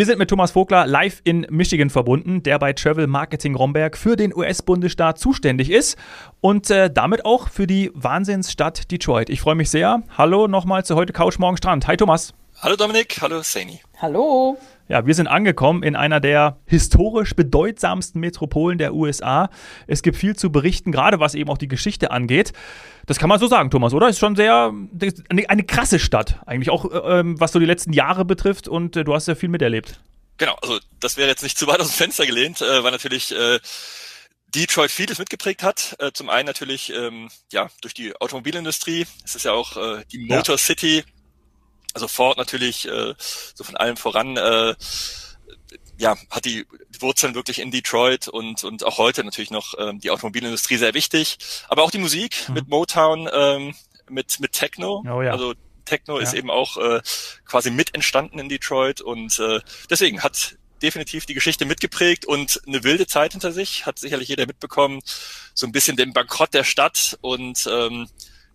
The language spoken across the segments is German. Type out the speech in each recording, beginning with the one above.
Wir sind mit Thomas Vogler live in Michigan verbunden, der bei Travel Marketing Romberg für den US-Bundesstaat zuständig ist und äh, damit auch für die Wahnsinnsstadt Detroit. Ich freue mich sehr. Hallo nochmal zu heute Couch Morgen Strand. Hi Thomas. Hallo Dominik, hallo Sani. Hallo. Ja, wir sind angekommen in einer der historisch bedeutsamsten Metropolen der USA. Es gibt viel zu berichten, gerade was eben auch die Geschichte angeht. Das kann man so sagen, Thomas, oder? Ist schon sehr eine, eine krasse Stadt, eigentlich auch äh, ähm, was so die letzten Jahre betrifft und äh, du hast ja viel miterlebt. Genau, also das wäre jetzt nicht zu weit aus dem Fenster gelehnt, äh, weil natürlich äh, Detroit vieles mitgeprägt hat. Äh, zum einen natürlich ähm, ja durch die Automobilindustrie. Es ist ja auch äh, die Motor ja. City also Ford natürlich äh, so von allem voran äh, ja, hat die Wurzeln wirklich in Detroit und, und auch heute natürlich noch ähm, die Automobilindustrie sehr wichtig. Aber auch die Musik mhm. mit Motown, ähm, mit, mit Techno. Oh, ja. Also Techno ja. ist eben auch äh, quasi mit entstanden in Detroit und äh, deswegen hat definitiv die Geschichte mitgeprägt und eine wilde Zeit hinter sich, hat sicherlich jeder mitbekommen, so ein bisschen den Bankrott der Stadt und ähm,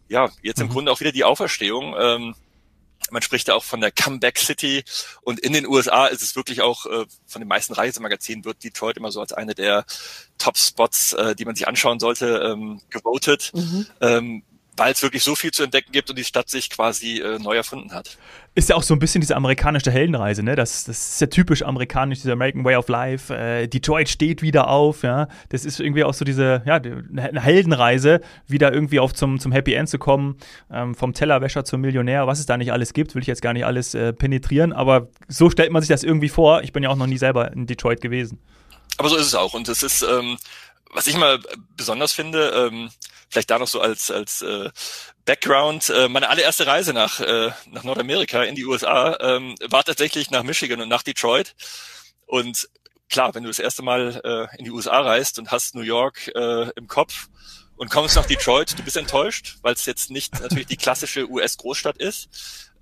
ja, jetzt im mhm. Grunde auch wieder die Auferstehung. Ähm, man spricht ja auch von der Comeback City und in den USA ist es wirklich auch äh, von den meisten Reisemagazinen wird Detroit immer so als eine der Top-Spots, äh, die man sich anschauen sollte, ähm, gewotet. Mhm. Ähm, weil es wirklich so viel zu entdecken gibt und die Stadt sich quasi äh, neu erfunden hat. Ist ja auch so ein bisschen diese amerikanische Heldenreise, ne? Das, das ist ja typisch amerikanisch, dieser American Way of Life. Äh, Detroit steht wieder auf, ja. Das ist irgendwie auch so diese, ja, eine Heldenreise, wieder irgendwie auf zum, zum Happy End zu kommen, ähm, vom Tellerwäscher zum Millionär, was es da nicht alles gibt, will ich jetzt gar nicht alles äh, penetrieren, aber so stellt man sich das irgendwie vor. Ich bin ja auch noch nie selber in Detroit gewesen. Aber so ist es auch und es ist, ähm, was ich mal besonders finde, ähm, vielleicht da noch so als, als äh, Background, äh, meine allererste Reise nach, äh, nach Nordamerika in die USA ähm, war tatsächlich nach Michigan und nach Detroit. Und klar, wenn du das erste Mal äh, in die USA reist und hast New York äh, im Kopf und kommst nach Detroit, du bist enttäuscht, weil es jetzt nicht natürlich die klassische US-Großstadt ist,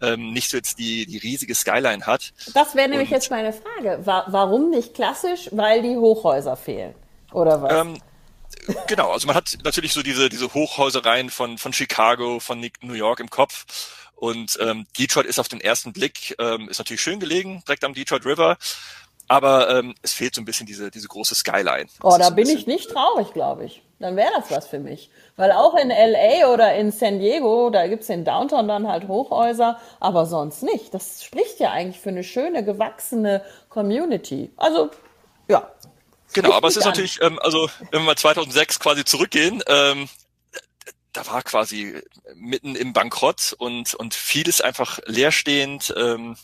ähm, nicht so jetzt die, die riesige Skyline hat. Das wäre nämlich und, jetzt meine Frage. Wa warum nicht klassisch? Weil die Hochhäuser fehlen. Oder was? Ähm, genau, also man hat natürlich so diese, diese Hochhäusereien von, von Chicago, von New York im Kopf. Und ähm, Detroit ist auf den ersten Blick, ähm, ist natürlich schön gelegen, direkt am Detroit River. Aber ähm, es fehlt so ein bisschen diese, diese große Skyline. Oh, da bin ich nicht traurig, glaube ich. Dann wäre das was für mich. Weil auch in LA oder in San Diego, da gibt's in Downtown dann halt Hochhäuser, aber sonst nicht. Das spricht ja eigentlich für eine schöne, gewachsene Community. Also, ja, Genau, aber es ist an. natürlich, ähm, also wenn wir mal 2006 quasi zurückgehen, ähm, da war quasi mitten im Bankrott und, und vieles einfach leerstehend, ähm,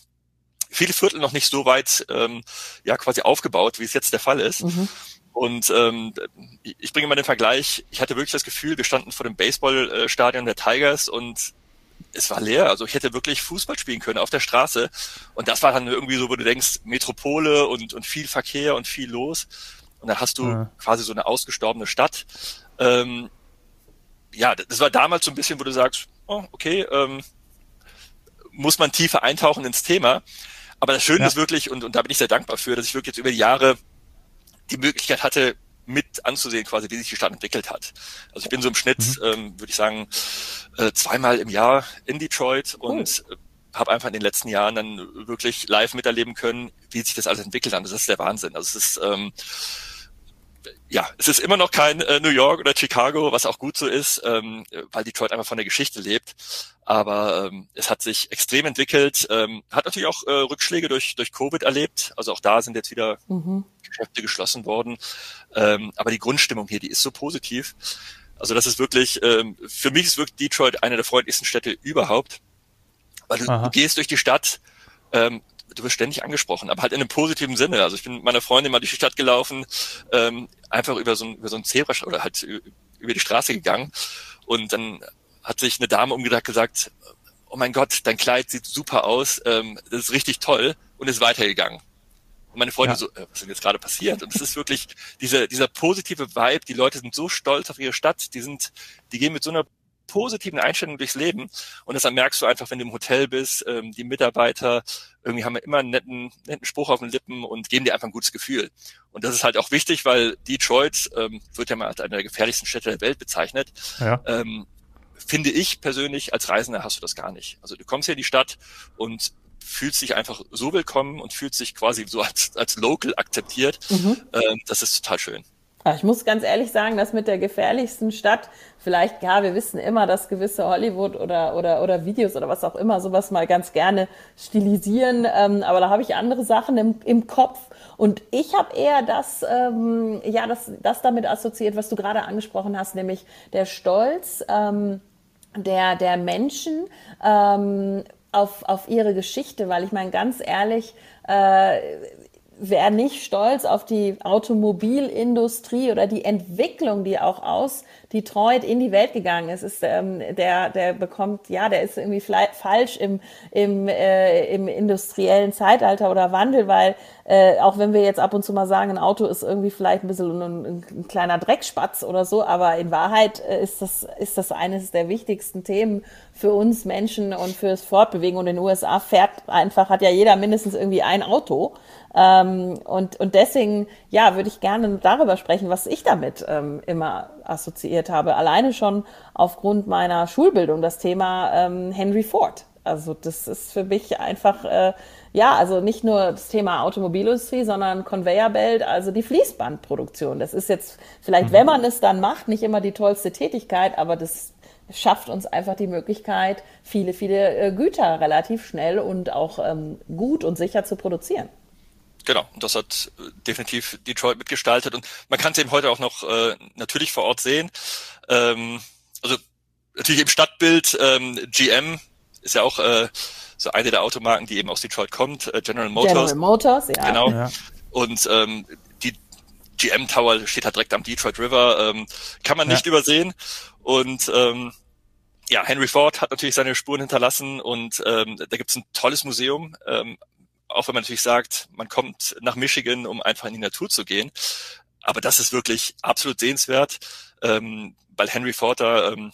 viele Viertel noch nicht so weit ähm, ja quasi aufgebaut, wie es jetzt der Fall ist. Mhm. Und ähm, ich bringe mal den Vergleich, ich hatte wirklich das Gefühl, wir standen vor dem Baseballstadion der Tigers und es war leer. Also ich hätte wirklich Fußball spielen können auf der Straße. Und das war dann irgendwie so, wo du denkst, Metropole und, und viel Verkehr und viel los. Und dann hast du ja. quasi so eine ausgestorbene Stadt. Ähm, ja, das war damals so ein bisschen, wo du sagst, oh, okay, ähm, muss man tiefer eintauchen ins Thema. Aber das Schöne ja. ist wirklich, und, und da bin ich sehr dankbar für, dass ich wirklich jetzt über die Jahre die Möglichkeit hatte, mit anzusehen, quasi, wie sich die Stadt entwickelt hat. Also ich bin so im Schnitt, mhm. ähm, würde ich sagen, äh, zweimal im Jahr in Detroit cool. und äh, habe einfach in den letzten Jahren dann wirklich live miterleben können, wie sich das alles entwickelt hat. Das ist der Wahnsinn. Also es ist ähm, ja, es ist immer noch kein äh, New York oder Chicago, was auch gut so ist, ähm, weil Detroit einfach von der Geschichte lebt. Aber ähm, es hat sich extrem entwickelt, ähm, hat natürlich auch äh, Rückschläge durch, durch Covid erlebt. Also auch da sind jetzt wieder mhm. Geschäfte geschlossen worden. Ähm, aber die Grundstimmung hier, die ist so positiv. Also das ist wirklich, ähm, für mich ist wirklich Detroit eine der freundlichsten Städte überhaupt. Weil du, du gehst durch die Stadt, ähm, du wirst ständig angesprochen, aber halt in einem positiven Sinne. Also ich bin mit meiner Freundin mal durch die Stadt gelaufen, ähm, einfach über so ein, über so ein Zebra oder halt über die Straße gegangen und dann hat sich eine Dame umgedacht gesagt, oh mein Gott, dein Kleid sieht super aus, ähm, das ist richtig toll und ist weitergegangen. Und meine Freundin ja. so, äh, was ist denn jetzt gerade passiert? Und es ist wirklich diese, dieser positive Vibe, die Leute sind so stolz auf ihre Stadt, die sind, die gehen mit so einer positiven Einstellung durchs Leben. Und das merkst du einfach, wenn du im Hotel bist, ähm, die Mitarbeiter irgendwie haben immer einen netten, netten Spruch auf den Lippen und geben dir einfach ein gutes Gefühl. Und das ist halt auch wichtig, weil Detroit ähm, wird ja mal als eine der gefährlichsten Städte der Welt bezeichnet. Ja. Ähm, finde ich persönlich, als Reisender hast du das gar nicht. Also du kommst hier in die Stadt und fühlt sich einfach so willkommen und fühlt sich quasi so als, als Local akzeptiert. Mhm. Ähm, das ist total schön. Ich muss ganz ehrlich sagen, dass mit der gefährlichsten Stadt, vielleicht, ja, wir wissen immer, dass gewisse Hollywood oder, oder, oder Videos oder was auch immer sowas mal ganz gerne stilisieren, ähm, aber da habe ich andere Sachen im, im Kopf. Und ich habe eher das, ähm, ja, das, das damit assoziiert, was du gerade angesprochen hast, nämlich der Stolz ähm, der, der Menschen ähm, auf, auf ihre Geschichte, weil ich meine, ganz ehrlich, äh, wer nicht stolz auf die Automobilindustrie oder die Entwicklung, die auch aus Detroit in die Welt gegangen ist, ist ähm, der, der bekommt, ja, der ist irgendwie falsch im, im, äh, im industriellen Zeitalter oder Wandel, weil äh, auch wenn wir jetzt ab und zu mal sagen, ein Auto ist irgendwie vielleicht ein bisschen ein, ein kleiner Dreckspatz oder so, aber in Wahrheit äh, ist das, ist das eines der wichtigsten Themen für uns Menschen und fürs Fortbewegen. Und in den USA fährt einfach, hat ja jeder mindestens irgendwie ein Auto. Ähm, und, und deswegen, ja, würde ich gerne darüber sprechen, was ich damit ähm, immer assoziiert habe. Alleine schon aufgrund meiner Schulbildung das Thema ähm, Henry Ford. Also das ist für mich einfach, äh, ja, also nicht nur das Thema Automobilindustrie, sondern Conveyor Belt, also die Fließbandproduktion. Das ist jetzt vielleicht, mhm. wenn man es dann macht, nicht immer die tollste Tätigkeit, aber das schafft uns einfach die Möglichkeit, viele, viele äh, Güter relativ schnell und auch ähm, gut und sicher zu produzieren. Genau, und das hat äh, definitiv Detroit mitgestaltet und man kann es eben heute auch noch äh, natürlich vor Ort sehen. Ähm, also natürlich im Stadtbild, ähm, GM ist ja auch äh, so eine der Automarken, die eben aus Detroit kommt, äh, General Motors. General Motors, ja. Genau. Ja. Und ähm, die GM Tower steht halt direkt am Detroit River, ähm, kann man nicht ja. übersehen. Und ähm, ja, Henry Ford hat natürlich seine Spuren hinterlassen und ähm, da gibt's ein tolles Museum, ähm, auch wenn man natürlich sagt, man kommt nach Michigan, um einfach in die Natur zu gehen. Aber das ist wirklich absolut sehenswert, ähm, weil Henry Ford da ähm,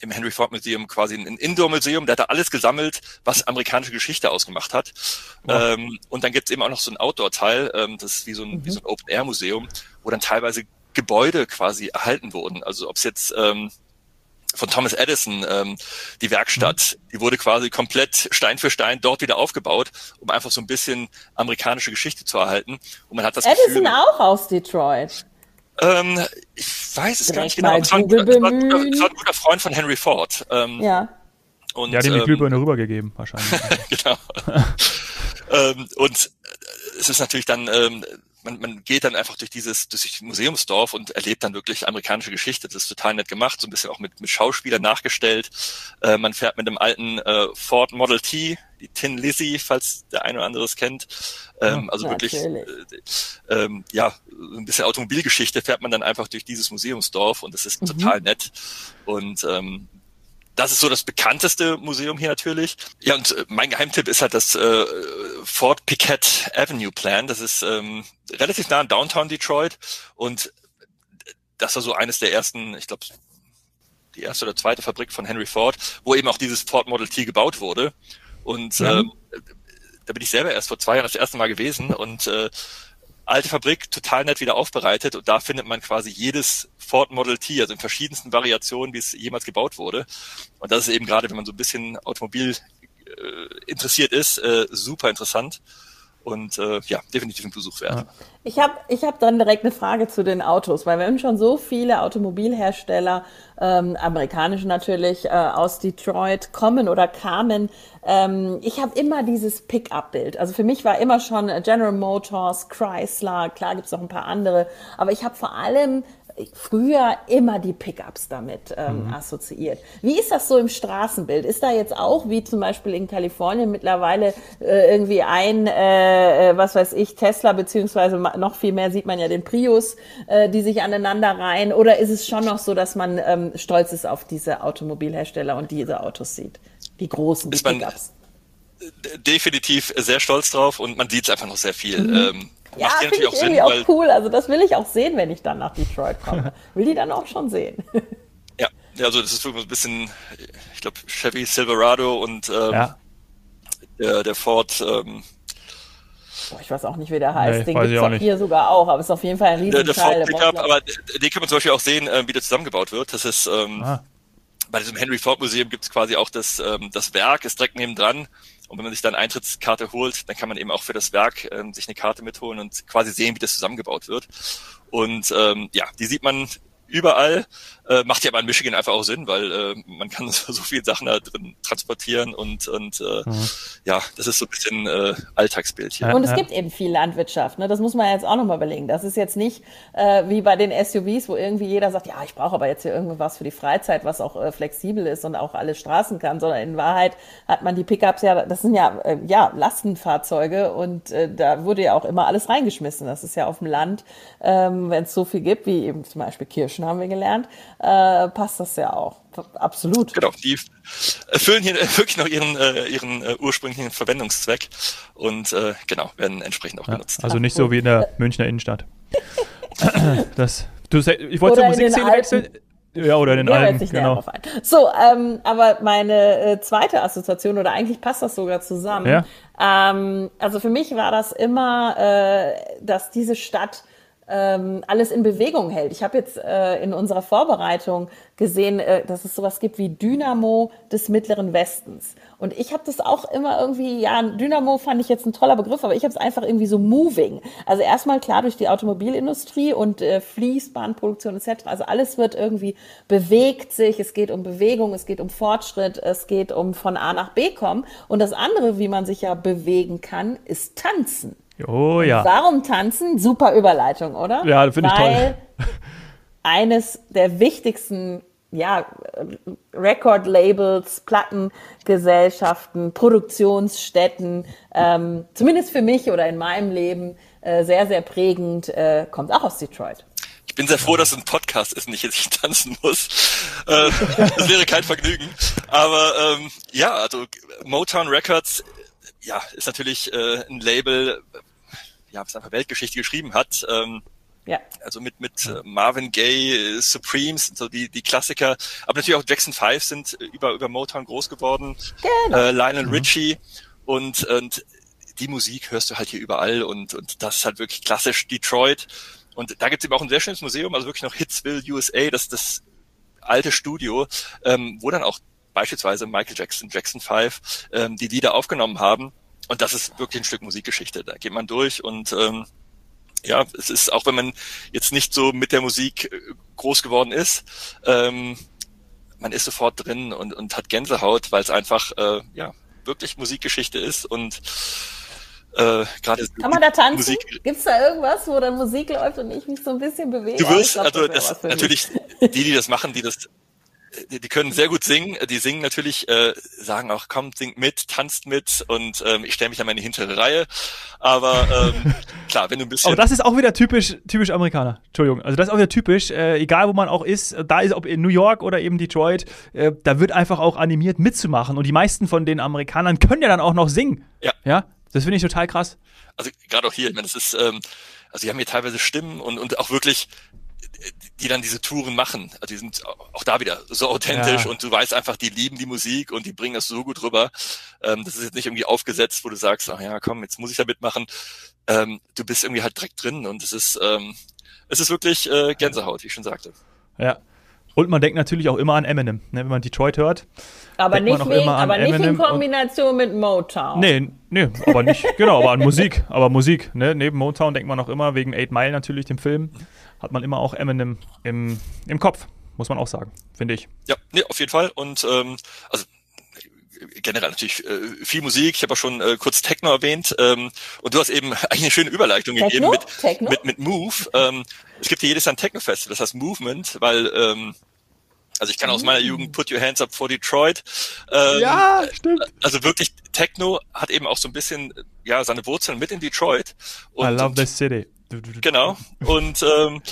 im Henry Ford Museum quasi ein Indoor-Museum, der hat da alles gesammelt, was amerikanische Geschichte ausgemacht hat. Ja. Ähm, und dann gibt's eben auch noch so ein Outdoor-Teil, ähm, das ist wie so ein, mhm. wie so ein Open-Air-Museum, wo dann teilweise Gebäude quasi erhalten wurden. Also ob es jetzt ähm, von Thomas Edison, ähm, die Werkstatt, mhm. die wurde quasi komplett Stein für Stein dort wieder aufgebaut, um einfach so ein bisschen amerikanische Geschichte zu erhalten. Und man hat das Edison Gefühl, auch aus Detroit. Ähm, ich weiß es gar nicht genau. Es war, ein, es, war guter, es war, ein guter, Freund von Henry Ford. Ähm, ja. Und, Der hat ihm die Glühbirne ähm, rübergegeben, wahrscheinlich. genau. ähm, und es ist natürlich dann ähm, man, man geht dann einfach durch dieses, durch Museumsdorf und erlebt dann wirklich amerikanische Geschichte. Das ist total nett gemacht, so ein bisschen auch mit, mit Schauspielern nachgestellt. Äh, man fährt mit einem alten äh, Ford Model T, die Tin Lizzy, falls der eine oder andere es kennt. Ähm, also wirklich, äh, ähm, ja, ein bisschen Automobilgeschichte fährt man dann einfach durch dieses Museumsdorf und das ist mhm. total nett. Und ähm, das ist so das bekannteste Museum hier natürlich. Ja, und äh, mein Geheimtipp ist halt das äh, Fort Piquette Avenue Plan. Das ist ähm, relativ nah an Downtown Detroit und das war so eines der ersten, ich glaube, die erste oder zweite Fabrik von Henry Ford, wo eben auch dieses Ford Model T gebaut wurde. Und mhm. ähm, da bin ich selber erst vor zwei Jahren das erste Mal gewesen und äh, alte Fabrik, total nett wieder aufbereitet und da findet man quasi jedes Ford Model T, also in verschiedensten Variationen, wie es jemals gebaut wurde. Und das ist eben gerade, wenn man so ein bisschen Automobil äh, interessiert ist, äh, super interessant und äh, ja, definitiv ein Besuch wert. Ich habe ich hab dann direkt eine Frage zu den Autos, weil wir haben schon so viele Automobilhersteller, ähm, amerikanische natürlich, äh, aus Detroit kommen oder kamen. Ähm, ich habe immer dieses Pickup-Bild. Also für mich war immer schon General Motors, Chrysler, klar gibt's noch ein paar andere, aber ich habe vor allem früher immer die Pickups damit ähm, mhm. assoziiert. Wie ist das so im Straßenbild? Ist da jetzt auch, wie zum Beispiel in Kalifornien mittlerweile äh, irgendwie ein, äh, äh was weiß ich, Tesla, beziehungsweise noch viel mehr sieht man ja den Prius, äh, die sich aneinander reihen? Oder ist es schon noch so, dass man ähm, stolz ist auf diese Automobilhersteller und diese Autos sieht? Die großen die Pickups? Definitiv sehr stolz drauf und man sieht es einfach noch sehr viel. Mhm. Ähm, ja, finde ich irgendwie Sinn, auch cool. Also das will ich auch sehen, wenn ich dann nach Detroit komme. will die dann auch schon sehen. ja, also das ist wirklich ein bisschen, ich glaube, Chevy Silverado und ähm, ja. der, der Ford. Ähm, Boah, ich weiß auch nicht, wie der heißt. Nee, den gibt es auch hier sogar auch, aber es ist auf jeden Fall ein Riesenteil. Der, der Ford Pickup, aber den kann man zum Beispiel auch sehen, äh, wie der zusammengebaut wird. Das ist ähm, ah. bei diesem Henry Ford Museum gibt es quasi auch das, ähm, das Werk, ist direkt nebendran Und wenn man sich dann Eintrittskarte holt, dann kann man eben auch für das Werk ähm, sich eine Karte mitholen und quasi sehen, wie das zusammengebaut wird. Und ähm, ja, die sieht man überall. Äh, macht ja aber in Michigan einfach auch Sinn, weil äh, man kann so, so viele Sachen da drin transportieren und, und äh, mhm. ja, das ist so ein bisschen äh, Alltagsbild hier. Und es gibt eben viel Landwirtschaft, ne? das muss man jetzt auch nochmal überlegen. Das ist jetzt nicht äh, wie bei den SUVs, wo irgendwie jeder sagt, ja, ich brauche aber jetzt hier irgendwas für die Freizeit, was auch äh, flexibel ist und auch alle Straßen kann, sondern in Wahrheit hat man die Pickups ja, das sind ja, äh, ja Lastenfahrzeuge und äh, da wurde ja auch immer alles reingeschmissen. Das ist ja auf dem Land, ähm, wenn es so viel gibt, wie eben zum Beispiel Kirschen haben wir gelernt, äh, passt das ja auch. Absolut. Genau, die erfüllen hier wirklich noch ihren, äh, ihren äh, ursprünglichen Verwendungszweck und äh, genau, werden entsprechend auch ja, genutzt. Also nicht so wie in der Münchner Innenstadt. das, du, ich wollte zur Musikszene wechseln. Ja, oder in den Alpen, genau. So, ähm, aber meine äh, zweite Assoziation, oder eigentlich passt das sogar zusammen. Ja. Ähm, also für mich war das immer, äh, dass diese Stadt ähm, alles in Bewegung hält. Ich habe jetzt äh, in unserer Vorbereitung gesehen, äh, dass es sowas gibt wie Dynamo des Mittleren Westens. Und ich habe das auch immer irgendwie, ja, Dynamo fand ich jetzt ein toller Begriff, aber ich habe es einfach irgendwie so moving. Also erstmal klar durch die Automobilindustrie und äh, Fließbandproduktion etc. Also alles wird irgendwie bewegt sich. Es geht um Bewegung, es geht um Fortschritt, es geht um von A nach B kommen. Und das andere, wie man sich ja bewegen kann, ist tanzen. Oh ja. Warum tanzen? Super Überleitung, oder? Ja, finde ich toll. Weil eines der wichtigsten ja, Record-Labels, Plattengesellschaften, Produktionsstätten, ähm, zumindest für mich oder in meinem Leben äh, sehr, sehr prägend, äh, kommt auch aus Detroit. Ich bin sehr froh, dass es ein Podcast ist und ich jetzt nicht tanzen muss. Äh, das wäre kein Vergnügen. Aber ähm, ja, also Motown Records ja, ist natürlich äh, ein Label, ja, was einfach Weltgeschichte geschrieben hat. Ähm, ja. Also mit, mit äh, Marvin Gaye, Supremes, so die, die Klassiker. Aber natürlich auch Jackson 5 sind über, über Motown groß geworden. Genau. Äh, Lionel mhm. Richie. Und, und die Musik hörst du halt hier überall und, und das ist halt wirklich klassisch Detroit. Und da gibt es eben auch ein sehr schönes Museum, also wirklich noch Hitsville, USA, das das alte Studio, ähm, wo dann auch beispielsweise Michael Jackson, Jackson 5, ähm, die Lieder aufgenommen haben. Und das ist wirklich ein Stück Musikgeschichte. Da geht man durch und ähm, ja, es ist, auch wenn man jetzt nicht so mit der Musik äh, groß geworden ist, ähm, man ist sofort drin und, und hat Gänsehaut, weil es einfach äh, ja wirklich Musikgeschichte ist und äh, gerade Kann man da tanzen? Musik Gibt's da irgendwas, wo dann Musik läuft und ich mich so ein bisschen bewege? Du wirst, glaub, also das, das natürlich die, die das machen, die das die, können sehr gut singen. Die singen natürlich, äh, sagen auch, kommt, singt mit, tanzt mit und ähm, ich stelle mich an meine hintere Reihe. Aber ähm, klar, wenn du ein bisschen. Aber das ist auch wieder typisch, typisch Amerikaner. Entschuldigung. Also das ist auch wieder typisch, äh, egal wo man auch ist, da ist ob in New York oder eben Detroit, äh, da wird einfach auch animiert mitzumachen. Und die meisten von den Amerikanern können ja dann auch noch singen. Ja. Ja. Das finde ich total krass. Also gerade auch hier, ich meine, das ist, ähm, also die haben hier teilweise Stimmen und, und auch wirklich die dann diese Touren machen. Also die sind auch da wieder so authentisch ja. und du weißt einfach, die lieben die Musik und die bringen das so gut rüber. Ähm, das ist jetzt nicht irgendwie aufgesetzt, wo du sagst, ach ja, komm, jetzt muss ich da mitmachen. Ähm, du bist irgendwie halt direkt drin und es ist, ähm, es ist wirklich äh, Gänsehaut, wie ich schon sagte. Ja. Und man denkt natürlich auch immer an Eminem, ne, wenn man Detroit hört. Aber, nicht, wegen, aber nicht in Kombination mit Motown. Nee, nee, aber nicht, genau, aber an Musik. Aber Musik, ne? Neben Motown denkt man auch immer, wegen Eight Mile natürlich, dem Film hat man immer auch Eminem im, im Kopf, muss man auch sagen, finde ich. Ja, nee, auf jeden Fall. Und ähm, also generell natürlich äh, viel Musik. Ich habe auch schon äh, kurz Techno erwähnt. Ähm, und du hast eben eigentlich eine schöne Überleitung Techno? gegeben mit, Techno? mit, mit Move. Ähm, es gibt hier jedes Jahr ein Techno-Festival, das heißt Movement, weil ähm, also ich kann aus meiner Jugend Put Your Hands Up for Detroit. Ähm, ja, stimmt. Also wirklich, Techno hat eben auch so ein bisschen ja seine Wurzeln mit in Detroit. Und, I love the city. Genau. Und ähm,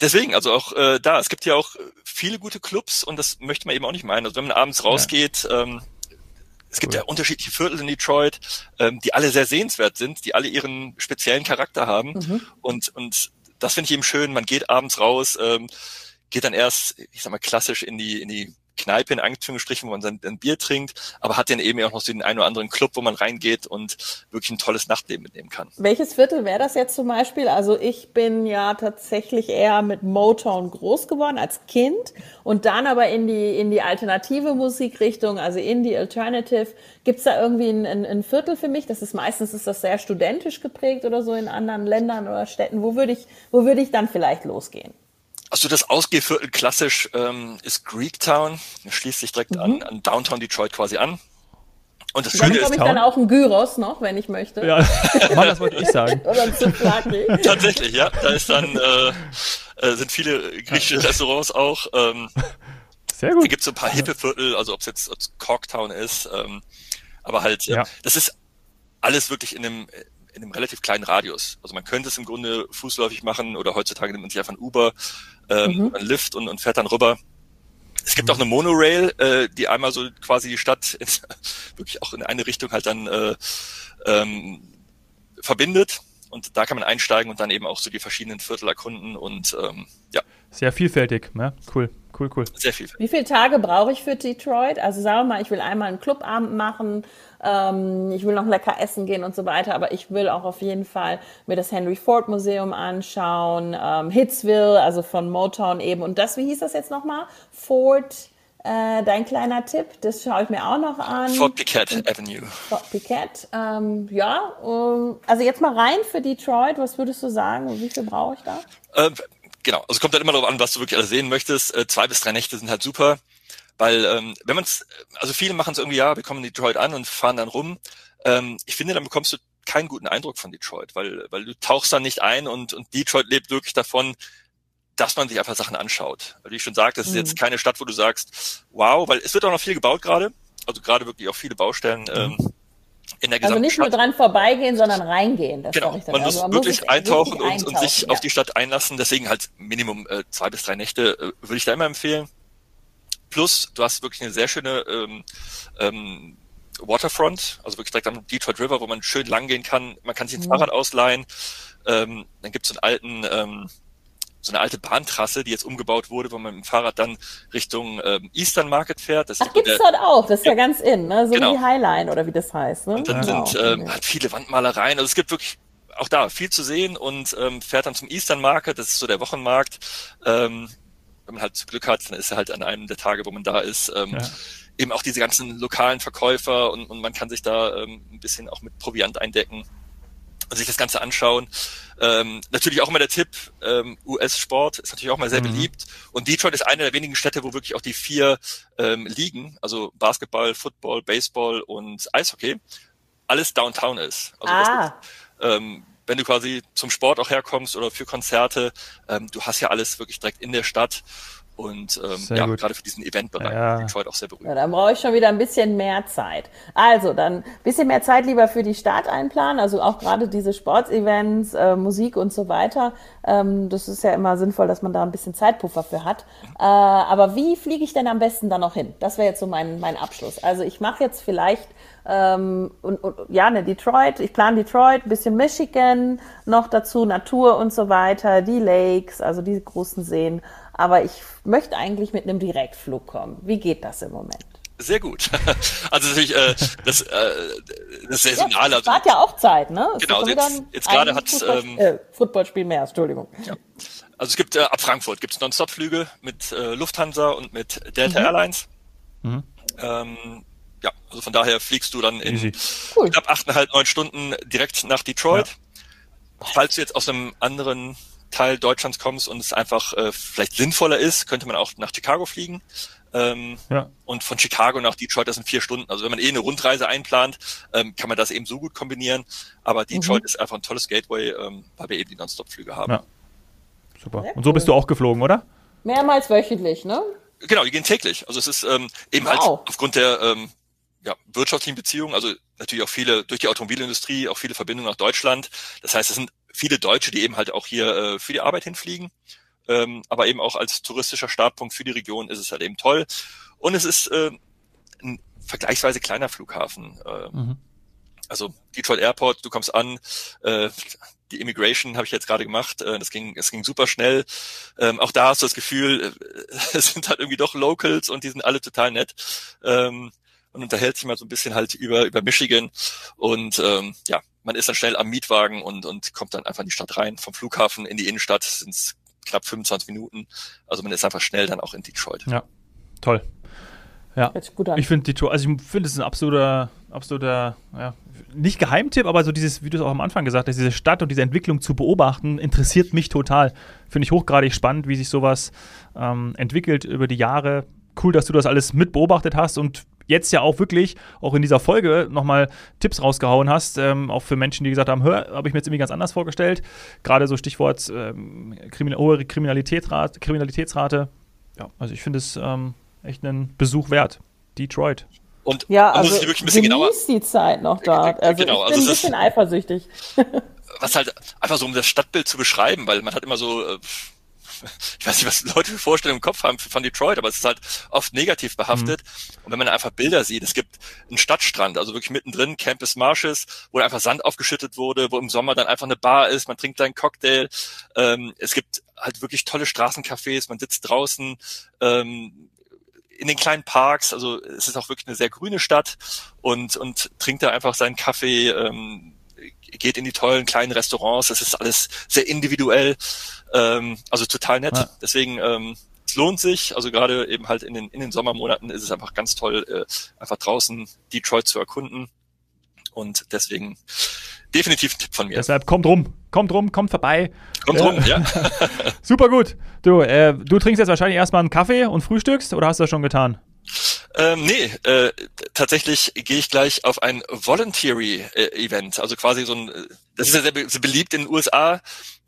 deswegen, also auch äh, da, es gibt ja auch viele gute Clubs und das möchte man eben auch nicht meinen. Also wenn man abends rausgeht, ja. ähm, es gibt cool. ja unterschiedliche Viertel in Detroit, ähm, die alle sehr sehenswert sind, die alle ihren speziellen Charakter haben. Mhm. Und, und das finde ich eben schön. Man geht abends raus, ähm, geht dann erst, ich sag mal, klassisch in die, in die Kneipe in Anführungsstrichen, wo man sein, ein Bier trinkt, aber hat dann eben auch noch so den einen oder anderen Club, wo man reingeht und wirklich ein tolles Nachtleben mitnehmen kann. Welches Viertel wäre das jetzt zum Beispiel? Also ich bin ja tatsächlich eher mit Motown groß geworden als Kind und dann aber in die, in die alternative Musikrichtung, also in die Alternative. Gibt es da irgendwie ein, ein, ein, Viertel für mich? Das ist meistens ist das sehr studentisch geprägt oder so in anderen Ländern oder Städten. Wo würde ich, wo würde ich dann vielleicht losgehen? Also das Ausgehviertel klassisch ähm, ist Greektown. Das schließt sich direkt mhm. an, an Downtown Detroit quasi an. Und das Schöne ist, ich dann auch ein Gyros noch, wenn ich möchte. Ja, Mann, das wollte ich sagen. Oder ein Souflaki. Tatsächlich, ja. Da ist dann äh, äh, sind viele griechische Restaurants auch. Ähm, Sehr gut. Da gibt es so ein paar hippe Viertel, also ob es jetzt Corktown ist, ähm, aber halt, ja. das ist alles wirklich in einem in einem relativ kleinen Radius. Also man könnte es im Grunde fußläufig machen oder heutzutage nimmt man sich einfach ein Uber, ähm, mhm. ein Lift und, und fährt dann rüber. Es gibt auch eine Monorail, äh, die einmal so quasi die Stadt in, wirklich auch in eine Richtung halt dann äh, ähm, verbindet. Und da kann man einsteigen und dann eben auch so die verschiedenen Viertel erkunden und ähm, ja. Sehr vielfältig, ne? Cool, cool, cool. Sehr vielfältig. Wie viele Tage brauche ich für Detroit? Also sagen wir mal, ich will einmal einen Clubabend machen, ähm, ich will noch lecker essen gehen und so weiter, aber ich will auch auf jeden Fall mir das Henry Ford Museum anschauen, ähm, Hitsville, also von Motown eben. Und das, wie hieß das jetzt nochmal? Ford, äh, dein kleiner Tipp, das schaue ich mir auch noch an. Fort Piquette Avenue. Fort Piquette, ähm, ja. Um, also jetzt mal rein für Detroit, was würdest du sagen? Wie viel brauche ich da? Äh, genau, also kommt halt immer darauf an, was du wirklich alles sehen möchtest. Äh, zwei bis drei Nächte sind halt super. Weil ähm, wenn man es, also viele machen es irgendwie, ja, wir kommen in Detroit an und fahren dann rum. Ähm, ich finde, dann bekommst du keinen guten Eindruck von Detroit, weil, weil du tauchst dann nicht ein und, und Detroit lebt wirklich davon, dass man sich einfach Sachen anschaut. Weil wie ich schon sagte, das ist jetzt mhm. keine Stadt, wo du sagst, wow, weil es wird auch noch viel gebaut gerade. Also gerade wirklich auch viele Baustellen. Mhm. Ähm, in der gesamten Also nicht nur dran vorbeigehen, sondern reingehen. Genau, man muss also man wirklich muss eintauchen, wirklich und, und, sich ja. auf die Stadt einlassen. Deswegen halt Minimum äh, zwei bis drei Nächte äh, würde ich da immer empfehlen. Plus, du hast wirklich eine sehr schöne ähm, ähm, Waterfront, also wirklich direkt am Detroit River, wo man schön lang gehen kann. Man kann sich ein mhm. Fahrrad ausleihen. Ähm, dann gibt es einen alten, ähm, so eine alte Bahntrasse, die jetzt umgebaut wurde, wo man mit dem Fahrrad dann Richtung ähm, Eastern Market fährt. Das Ach, gibt's der, dort auch? Das ist ja, ja ganz in, ne? So genau. wie Highline oder wie das heißt. Ne? Und dann genau. sind ähm, hat viele Wandmalereien. Also es gibt wirklich auch da viel zu sehen und ähm, fährt dann zum Eastern Market, das ist so der Wochenmarkt. Ähm, wenn man halt Glück hat, dann ist er halt an einem der Tage, wo man da ist, ähm, ja. eben auch diese ganzen lokalen Verkäufer und, und man kann sich da ähm, ein bisschen auch mit Proviant eindecken und sich das Ganze anschauen. Ähm, natürlich auch immer der Tipp, ähm, US-Sport ist natürlich auch mal sehr mhm. beliebt. Und Detroit ist eine der wenigen Städte, wo wirklich auch die vier ähm, Ligen, also Basketball, Football, Baseball und Eishockey, alles Downtown ist. Also ah. ist, ähm, wenn du quasi zum Sport auch herkommst oder für Konzerte, ähm, du hast ja alles wirklich direkt in der Stadt. Und ähm, ja, gut. gerade für diesen Eventbereich ja. Detroit auch sehr berühmt. Ja, dann brauche ich schon wieder ein bisschen mehr Zeit. Also dann ein bisschen mehr Zeit lieber für die Stadt einplanen, also auch gerade diese Sportsevents, äh, Musik und so weiter. Ähm, das ist ja immer sinnvoll, dass man da ein bisschen Zeitpuffer für hat. Äh, aber wie fliege ich denn am besten da noch hin? Das wäre jetzt so mein, mein Abschluss. Also ich mache jetzt vielleicht ähm, und, und ja, ne, Detroit, ich plane Detroit, ein bisschen Michigan, noch dazu Natur und so weiter, die Lakes, also die großen Seen. Aber ich möchte eigentlich mit einem Direktflug kommen. Wie geht das im Moment? Sehr gut. Also natürlich äh, das, äh, das Saisonale. Ja, das hat ja auch Zeit, ne? Es genau, jetzt, jetzt gerade hat Football, ähm, äh, Footballspiel mehr, Entschuldigung. Ja. Also es gibt äh, ab Frankfurt gibt es Non-Stop-Flüge mit äh, Lufthansa und mit Delta mhm. Airlines. Mhm. Ähm, ja, also von daher fliegst du dann in cool. knapp achteinhalb, neun Stunden direkt nach Detroit. Ja. Falls du jetzt aus einem anderen Teil Deutschlands kommst und es einfach äh, vielleicht sinnvoller ist, könnte man auch nach Chicago fliegen. Ähm, ja. Und von Chicago nach Detroit, das sind vier Stunden. Also wenn man eh eine Rundreise einplant, ähm, kann man das eben so gut kombinieren. Aber Detroit mhm. ist einfach ein tolles Gateway, ähm, weil wir eben die Nonstop-Flüge haben. Ja. Super. Und so bist du auch geflogen, oder? Mehrmals wöchentlich, ne? Genau, die gehen täglich. Also es ist ähm, eben halt wow. halt aufgrund der ähm, ja, wirtschaftlichen Beziehungen, also natürlich auch viele durch die Automobilindustrie, auch viele Verbindungen nach Deutschland. Das heißt, es sind viele Deutsche, die eben halt auch hier äh, für die Arbeit hinfliegen. Ähm, aber eben auch als touristischer Startpunkt für die Region ist es halt eben toll. Und es ist äh, ein vergleichsweise kleiner Flughafen. Äh, mhm. Also Detroit Airport, du kommst an, äh, die Immigration habe ich jetzt gerade gemacht. Äh, das ging, es ging super schnell. Ähm, auch da hast du das Gefühl, äh, es sind halt irgendwie doch Locals und die sind alle total nett. Ähm, und unterhält sich mal so ein bisschen halt über, über Michigan. Und ähm, ja, man ist dann schnell am Mietwagen und, und kommt dann einfach in die Stadt rein. Vom Flughafen in die Innenstadt sind es knapp 25 Minuten. Also man ist einfach schnell dann auch in Detroit. Ja, toll. Ja, ich finde Detroit, also ich finde es ein absoluter, absoluter, ja, nicht Geheimtipp, aber so dieses, wie du es auch am Anfang gesagt hast, diese Stadt und diese Entwicklung zu beobachten, interessiert mich total. Finde ich hochgradig spannend, wie sich sowas ähm, entwickelt über die Jahre. Cool, dass du das alles mit beobachtet hast und jetzt ja auch wirklich, auch in dieser Folge, nochmal Tipps rausgehauen hast, ähm, auch für Menschen, die gesagt haben, hör, habe ich mir jetzt irgendwie ganz anders vorgestellt. Gerade so Stichwort ähm, Krimin hohe Kriminalitätsrate, Kriminalitätsrate. Ja, also ich finde es ähm, echt einen Besuch wert. Detroit. Und ja, also muss ich wirklich ein bisschen genauer. die Zeit noch dort. Also genau, ich bin also ein bisschen eifersüchtig. Was halt einfach so um das Stadtbild zu beschreiben, weil man hat immer so äh, ich weiß nicht, was Leute für Vorstellungen im Kopf haben von Detroit, aber es ist halt oft negativ behaftet. Mhm. Und wenn man einfach Bilder sieht, es gibt einen Stadtstrand, also wirklich mittendrin, Campus Marshes, wo einfach Sand aufgeschüttet wurde, wo im Sommer dann einfach eine Bar ist, man trinkt einen Cocktail. Ähm, es gibt halt wirklich tolle Straßencafés, man sitzt draußen, ähm, in den kleinen Parks, also es ist auch wirklich eine sehr grüne Stadt und, und trinkt da einfach seinen Kaffee, ähm, geht in die tollen kleinen Restaurants, das ist alles sehr individuell, ähm, also total nett. Ja. Deswegen, ähm, es lohnt sich, also gerade eben halt in den, in den Sommermonaten ist es einfach ganz toll, äh, einfach draußen Detroit zu erkunden. Und deswegen definitiv ein Tipp von mir. Deshalb kommt rum, kommt rum, kommt vorbei. Kommt rum, ja. Super gut. Du, äh, du trinkst jetzt wahrscheinlich erstmal einen Kaffee und frühstückst oder hast du das schon getan? Ähm, nee, äh, tatsächlich gehe ich gleich auf ein Voluntary-Event. Also quasi so ein, das ist ja sehr, be sehr beliebt in den USA.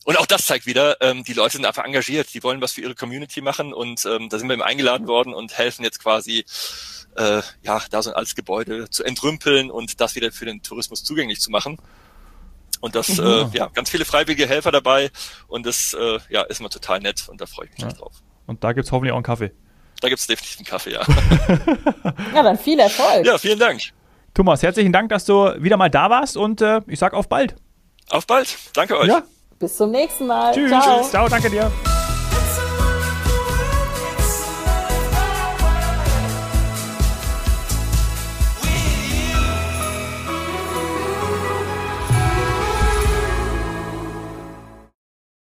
Und auch das zeigt wieder, ähm, die Leute sind einfach engagiert, die wollen was für ihre Community machen und ähm, da sind wir eben eingeladen worden und helfen jetzt quasi, äh, ja, da so ein altes Gebäude zu entrümpeln und das wieder für den Tourismus zugänglich zu machen. Und das, mhm. äh, ja, ganz viele freiwillige Helfer dabei und das, äh, ja, ist immer total nett und da freue ich mich ja. drauf. Und da gibt's hoffentlich auch einen Kaffee. Da gibt's definitiv einen Kaffee, ja. ja, dann viel Erfolg. Ja, vielen Dank. Thomas, herzlichen Dank, dass du wieder mal da warst und äh, ich sag auf bald. Auf bald. Danke euch. Ja. Bis zum nächsten Mal. Tschüss. Ciao. Ciao, danke dir.